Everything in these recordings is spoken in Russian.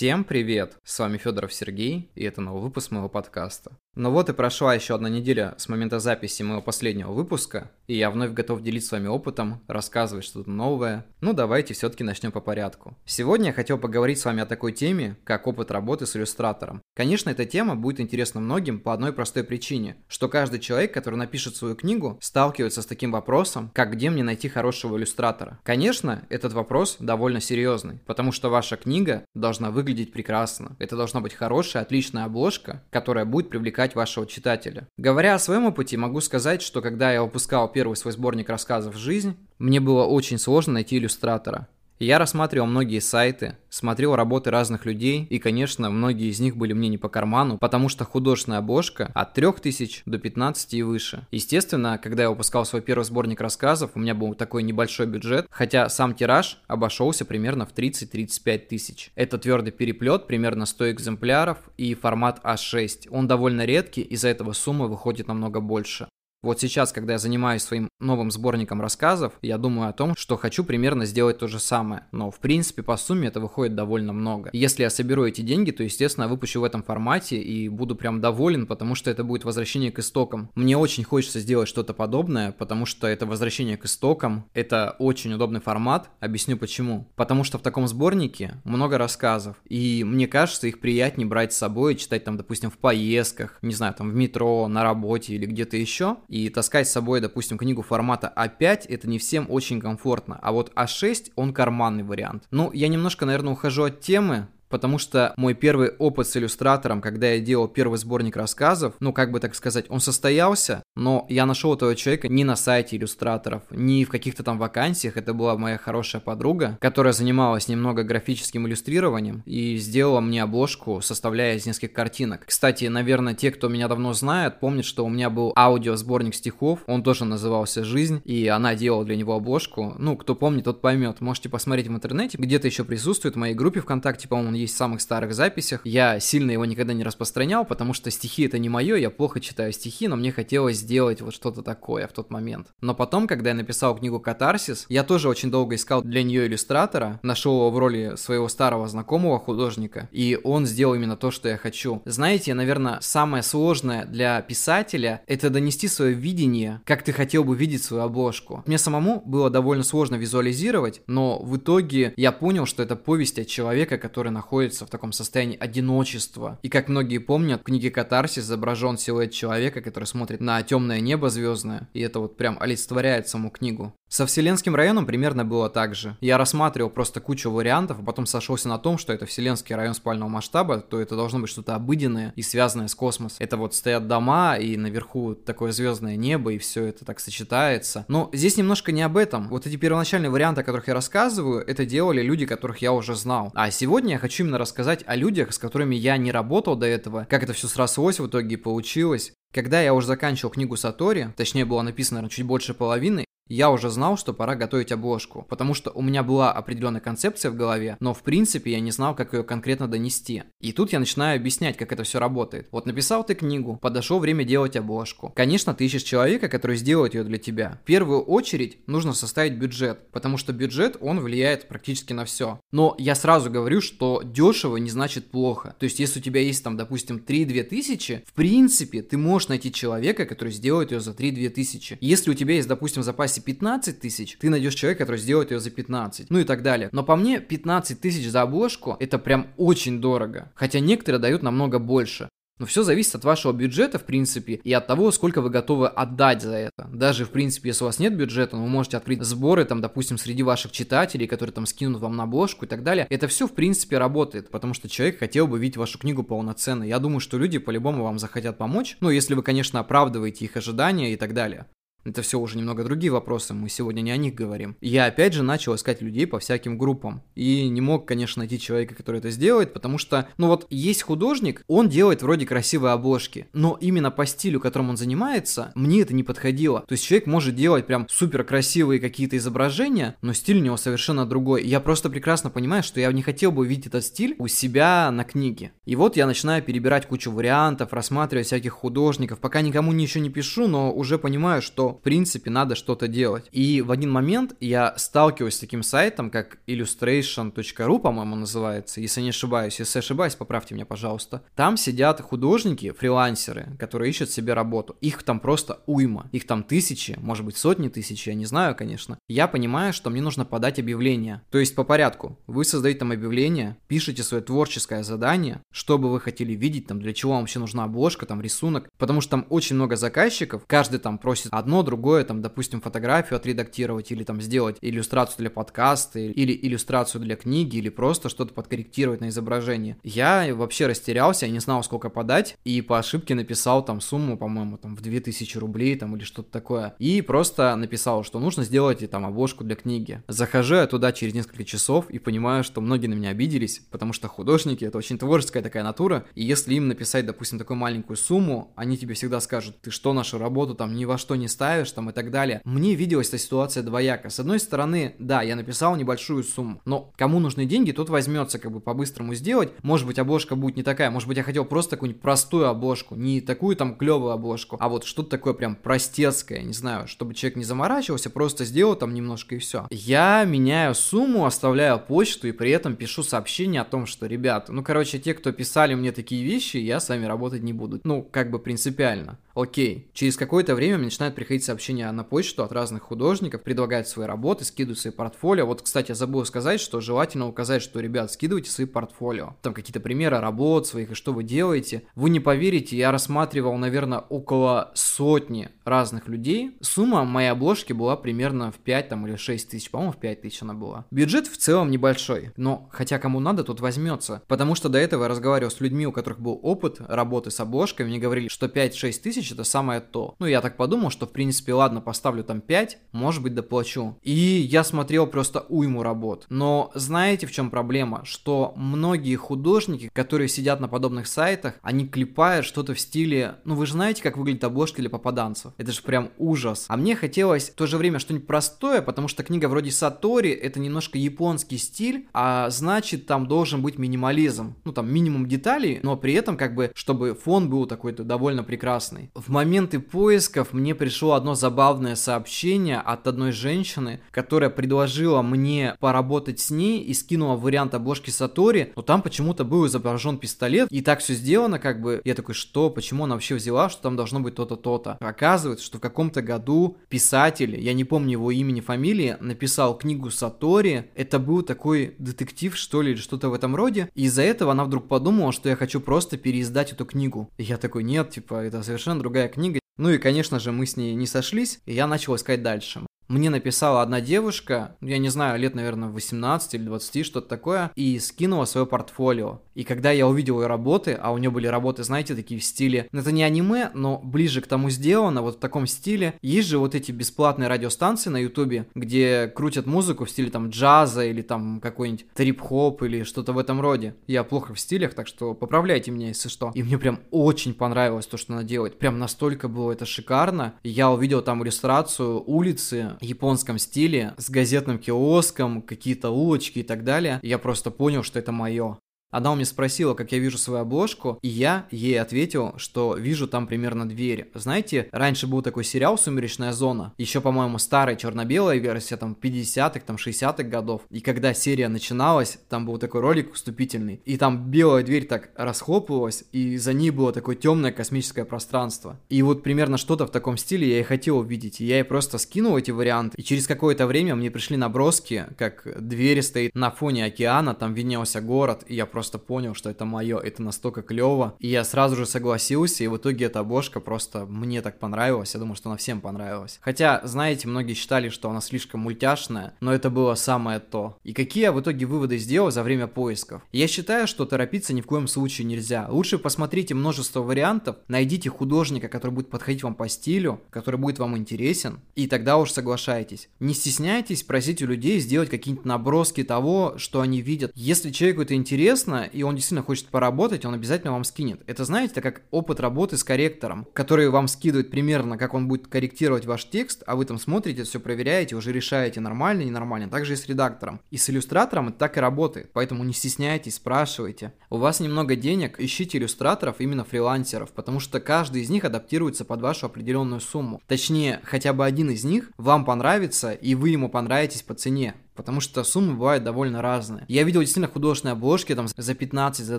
Всем привет! С вами Федоров Сергей, и это новый выпуск моего подкаста. Ну вот и прошла еще одна неделя с момента записи моего последнего выпуска, и я вновь готов делиться с вами опытом, рассказывать что-то новое. Ну давайте все-таки начнем по порядку. Сегодня я хотел поговорить с вами о такой теме, как опыт работы с иллюстратором. Конечно, эта тема будет интересна многим по одной простой причине, что каждый человек, который напишет свою книгу, сталкивается с таким вопросом, как где мне найти хорошего иллюстратора. Конечно, этот вопрос довольно серьезный, потому что ваша книга должна выглядеть прекрасно. Это должна быть хорошая, отличная обложка, которая будет привлекать вашего читателя. Говоря о своем опыте, могу сказать, что когда я выпускал первый свой сборник рассказов «Жизнь», мне было очень сложно найти иллюстратора. Я рассматривал многие сайты, смотрел работы разных людей, и, конечно, многие из них были мне не по карману, потому что художественная обложка от 3000 до 15 и выше. Естественно, когда я выпускал свой первый сборник рассказов, у меня был такой небольшой бюджет, хотя сам тираж обошелся примерно в 30-35 тысяч. Это твердый переплет, примерно 100 экземпляров, и формат А6. Он довольно редкий, из-за этого сумма выходит намного больше. Вот сейчас, когда я занимаюсь своим новым сборником рассказов, я думаю о том, что хочу примерно сделать то же самое. Но, в принципе, по сумме это выходит довольно много. Если я соберу эти деньги, то, естественно, выпущу в этом формате и буду прям доволен, потому что это будет возвращение к истокам. Мне очень хочется сделать что-то подобное, потому что это возвращение к истокам. Это очень удобный формат. Объясню почему. Потому что в таком сборнике много рассказов. И мне кажется, их приятнее брать с собой и читать там, допустим, в поездках, не знаю, там в метро, на работе или где-то еще и таскать с собой, допустим, книгу формата А5, это не всем очень комфортно. А вот А6, он карманный вариант. Ну, я немножко, наверное, ухожу от темы, потому что мой первый опыт с иллюстратором, когда я делал первый сборник рассказов, ну, как бы так сказать, он состоялся, но я нашел этого человека не на сайте иллюстраторов, не в каких-то там вакансиях, это была моя хорошая подруга, которая занималась немного графическим иллюстрированием и сделала мне обложку, составляя из нескольких картинок. Кстати, наверное, те, кто меня давно знает, помнят, что у меня был аудиосборник стихов, он тоже назывался «Жизнь», и она делала для него обложку. Ну, кто помнит, тот поймет. Можете посмотреть в интернете, где-то еще присутствует в моей группе ВКонтакте, по-моему, есть в самых старых записях. Я сильно его никогда не распространял, потому что стихи это не мое, я плохо читаю стихи, но мне хотелось сделать вот что-то такое в тот момент. Но потом, когда я написал книгу «Катарсис», я тоже очень долго искал для нее иллюстратора, нашел его в роли своего старого знакомого художника, и он сделал именно то, что я хочу. Знаете, наверное, самое сложное для писателя — это донести свое видение, как ты хотел бы видеть свою обложку. Мне самому было довольно сложно визуализировать, но в итоге я понял, что это повесть от человека, который находится находится в таком состоянии одиночества. И как многие помнят, в книге «Катарсис» изображен силуэт человека, который смотрит на темное небо звездное, и это вот прям олицетворяет саму книгу. Со Вселенским районом примерно было так же. Я рассматривал просто кучу вариантов, а потом сошелся на том, что это Вселенский район спального масштаба, то это должно быть что-то обыденное и связанное с космосом. Это вот стоят дома, и наверху такое звездное небо, и все это так сочетается. Но здесь немножко не об этом. Вот эти первоначальные варианты, о которых я рассказываю, это делали люди, которых я уже знал. А сегодня я хочу именно рассказать о людях, с которыми я не работал до этого, как это все срослось в итоге и получилось. Когда я уже заканчивал книгу Сатори, точнее было написано, наверное, чуть больше половины, я уже знал, что пора готовить обложку, потому что у меня была определенная концепция в голове, но в принципе я не знал, как ее конкретно донести. И тут я начинаю объяснять, как это все работает. Вот написал ты книгу, подошло время делать обложку. Конечно, ты ищешь человека, который сделает ее для тебя. В первую очередь нужно составить бюджет, потому что бюджет, он влияет практически на все. Но я сразу говорю, что дешево не значит плохо. То есть, если у тебя есть там, допустим, 3-2 тысячи, в принципе, ты можешь найти человека, который сделает ее за 3-2 тысячи. Если у тебя есть, допустим, в запасе запасе 15 тысяч, ты найдешь человека, который сделает ее за 15. Ну и так далее. Но по мне 15 тысяч за обложку это прям очень дорого. Хотя некоторые дают намного больше. Но все зависит от вашего бюджета, в принципе, и от того, сколько вы готовы отдать за это. Даже, в принципе, если у вас нет бюджета, вы можете открыть сборы, там, допустим, среди ваших читателей, которые там скинут вам на обложку и так далее. Это все, в принципе, работает, потому что человек хотел бы видеть вашу книгу полноценно. Я думаю, что люди по-любому вам захотят помочь, ну, если вы, конечно, оправдываете их ожидания и так далее. Это все уже немного другие вопросы, мы сегодня не о них говорим. Я опять же начал искать людей по всяким группам. И не мог, конечно, найти человека, который это сделает, потому что, ну вот, есть художник, он делает вроде красивые обложки, но именно по стилю, которым он занимается, мне это не подходило. То есть человек может делать прям супер красивые какие-то изображения, но стиль у него совершенно другой. я просто прекрасно понимаю, что я не хотел бы увидеть этот стиль у себя на книге. И вот я начинаю перебирать кучу вариантов, рассматривать всяких художников, пока никому ничего не пишу, но уже понимаю, что в принципе, надо что-то делать. И в один момент я сталкиваюсь с таким сайтом, как illustration.ru, по-моему, называется, если не ошибаюсь. Если ошибаюсь, поправьте меня, пожалуйста. Там сидят художники, фрилансеры, которые ищут себе работу. Их там просто уйма. Их там тысячи, может быть, сотни тысяч, я не знаю, конечно. Я понимаю, что мне нужно подать объявление. То есть по порядку. Вы создаете там объявление, пишете свое творческое задание, что бы вы хотели видеть, там, для чего вам вообще нужна обложка, там, рисунок. Потому что там очень много заказчиков, каждый там просит одно, другое, там, допустим, фотографию отредактировать или там сделать иллюстрацию для подкаста или иллюстрацию для книги или просто что-то подкорректировать на изображении. Я вообще растерялся, я не знал, сколько подать, и по ошибке написал там сумму, по-моему, там в 2000 рублей там или что-то такое. И просто написал, что нужно сделать там обложку для книги. Захожу я туда через несколько часов и понимаю, что многие на меня обиделись, потому что художники это очень творческая такая натура, и если им написать, допустим, такую маленькую сумму, они тебе всегда скажут, ты что, нашу работу там ни во что не ставишь там и так далее. Мне виделась эта ситуация двояко. С одной стороны, да, я написал небольшую сумму, но кому нужны деньги, тот возьмется как бы по-быстрому сделать. Может быть, обложка будет не такая, может быть, я хотел просто какую-нибудь простую обложку, не такую там клевую обложку, а вот что-то такое прям простецкое, не знаю, чтобы человек не заморачивался, просто сделал там немножко и все. Я меняю сумму, оставляю почту и при этом пишу сообщение о том, что, ребята, ну, короче, те, кто писали мне такие вещи, я с вами работать не буду. Ну, как бы принципиально. Окей. Через какое-то время мне начинают приходить сообщения на почту от разных художников, предлагают свои работы, скидывают свои портфолио. Вот, кстати, я забыл сказать, что желательно указать, что, ребят, скидывайте свои портфолио. Там какие-то примеры работ своих и что вы делаете. Вы не поверите, я рассматривал, наверное, около сотни разных людей. Сумма моей обложки была примерно в 5 там, или 6 тысяч, по-моему, в 5 тысяч она была. Бюджет в целом небольшой, но хотя кому надо, тот возьмется. Потому что до этого я разговаривал с людьми, у которых был опыт работы с обложкой, мне говорили, что 5-6 тысяч это самое то. Ну, я так подумал, что в принципе, ладно, поставлю там 5, может быть, доплачу. И я смотрел просто уйму работ. Но знаете, в чем проблема? Что многие художники, которые сидят на подобных сайтах, они клепают что-то в стиле, ну вы же знаете, как выглядит обложка для попаданцев. Это же прям ужас. А мне хотелось в то же время что-нибудь простое, потому что книга вроде Сатори, это немножко японский стиль, а значит там должен быть минимализм. Ну там минимум деталей, но при этом как бы, чтобы фон был такой-то довольно прекрасный. В моменты поисков мне пришло одно забавное сообщение от одной женщины, которая предложила мне поработать с ней и скинула вариант обложки Сатори, но там почему-то был изображен пистолет, и так все сделано, как бы, я такой, что, почему она вообще взяла, что там должно быть то-то, то-то. Оказывается, что в каком-то году писатель, я не помню его имени, фамилии, написал книгу Сатори, это был такой детектив, что ли, или что-то в этом роде, и из-за этого она вдруг подумала, что я хочу просто переиздать эту книгу. И я такой, нет, типа, это совершенно другая книга. Ну и, конечно же, мы с ней не сошлись, и я начал искать дальше мне написала одна девушка, я не знаю, лет, наверное, 18 или 20, что-то такое, и скинула свое портфолио. И когда я увидел ее работы, а у нее были работы, знаете, такие в стиле, ну, это не аниме, но ближе к тому сделано, вот в таком стиле. Есть же вот эти бесплатные радиостанции на ютубе, где крутят музыку в стиле там джаза или там какой-нибудь трип-хоп или что-то в этом роде. Я плохо в стилях, так что поправляйте меня, если что. И мне прям очень понравилось то, что она делает. Прям настолько было это шикарно. Я увидел там иллюстрацию улицы, японском стиле, с газетным киоском, какие-то улочки и так далее. Я просто понял, что это мое. Она у меня спросила, как я вижу свою обложку, и я ей ответил, что вижу там примерно дверь. Знаете, раньше был такой сериал «Сумеречная зона», еще, по-моему, старая черно-белая версия, там, 50-х, там, 60-х годов. И когда серия начиналась, там был такой ролик вступительный, и там белая дверь так расхлопывалась, и за ней было такое темное космическое пространство. И вот примерно что-то в таком стиле я и хотел увидеть, и я ей просто скинул эти варианты, и через какое-то время мне пришли наброски, как дверь стоит на фоне океана, там виднелся город, и я просто просто понял, что это мое, это настолько клево. И я сразу же согласился, и в итоге эта обложка просто мне так понравилась. Я думаю, что она всем понравилась. Хотя, знаете, многие считали, что она слишком мультяшная, но это было самое то. И какие я в итоге выводы сделал за время поисков? Я считаю, что торопиться ни в коем случае нельзя. Лучше посмотрите множество вариантов, найдите художника, который будет подходить вам по стилю, который будет вам интересен, и тогда уж соглашайтесь. Не стесняйтесь просить у людей сделать какие-нибудь наброски того, что они видят. Если человеку это интересно, интересно, и он действительно хочет поработать, он обязательно вам скинет. Это, знаете, это как опыт работы с корректором, который вам скидывает примерно, как он будет корректировать ваш текст, а вы там смотрите, все проверяете, уже решаете, нормально, ненормально. Также и с редактором. И с иллюстратором это так и работает, поэтому не стесняйтесь, спрашивайте. У вас немного денег, ищите иллюстраторов, именно фрилансеров, потому что каждый из них адаптируется под вашу определенную сумму. Точнее, хотя бы один из них вам понравится, и вы ему понравитесь по цене потому что суммы бывают довольно разные. Я видел действительно художественные обложки там за 15, за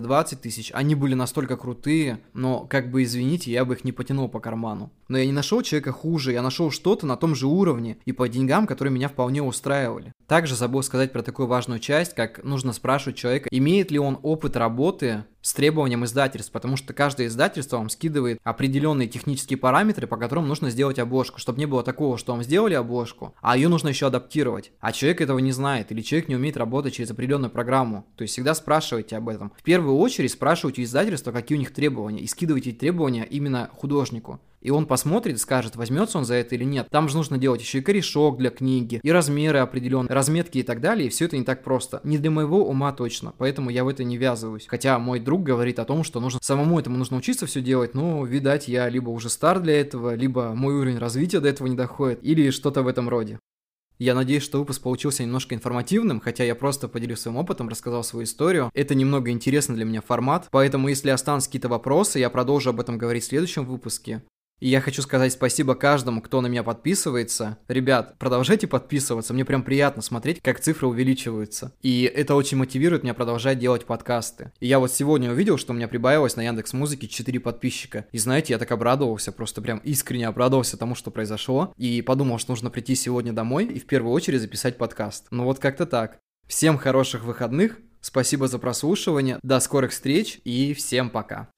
20 тысяч, они были настолько крутые, но как бы извините, я бы их не потянул по карману. Но я не нашел человека хуже, я нашел что-то на том же уровне и по деньгам, которые меня вполне устраивали. Также забыл сказать про такую важную часть, как нужно спрашивать человека, имеет ли он опыт работы с требованием издательств, потому что каждое издательство вам скидывает определенные технические параметры, по которым нужно сделать обложку, чтобы не было такого, что вам сделали обложку, а ее нужно еще адаптировать, а человек этого не знает, или человек не умеет работать через определенную программу, то есть всегда спрашивайте об этом. В первую очередь спрашивайте у издательства, какие у них требования, и скидывайте требования именно художнику и он посмотрит, скажет, возьмется он за это или нет. Там же нужно делать еще и корешок для книги, и размеры определенные, разметки и так далее, и все это не так просто. Не для моего ума точно, поэтому я в это не ввязываюсь. Хотя мой друг говорит о том, что нужно самому этому нужно учиться все делать, но, видать, я либо уже стар для этого, либо мой уровень развития до этого не доходит, или что-то в этом роде. Я надеюсь, что выпуск получился немножко информативным, хотя я просто поделюсь своим опытом, рассказал свою историю. Это немного интересный для меня формат, поэтому если останутся какие-то вопросы, я продолжу об этом говорить в следующем выпуске. И я хочу сказать спасибо каждому, кто на меня подписывается. Ребят, продолжайте подписываться, мне прям приятно смотреть, как цифры увеличиваются. И это очень мотивирует меня продолжать делать подкасты. И я вот сегодня увидел, что у меня прибавилось на Яндекс Музыке 4 подписчика. И знаете, я так обрадовался, просто прям искренне обрадовался тому, что произошло. И подумал, что нужно прийти сегодня домой и в первую очередь записать подкаст. Ну вот как-то так. Всем хороших выходных, спасибо за прослушивание, до скорых встреч и всем пока.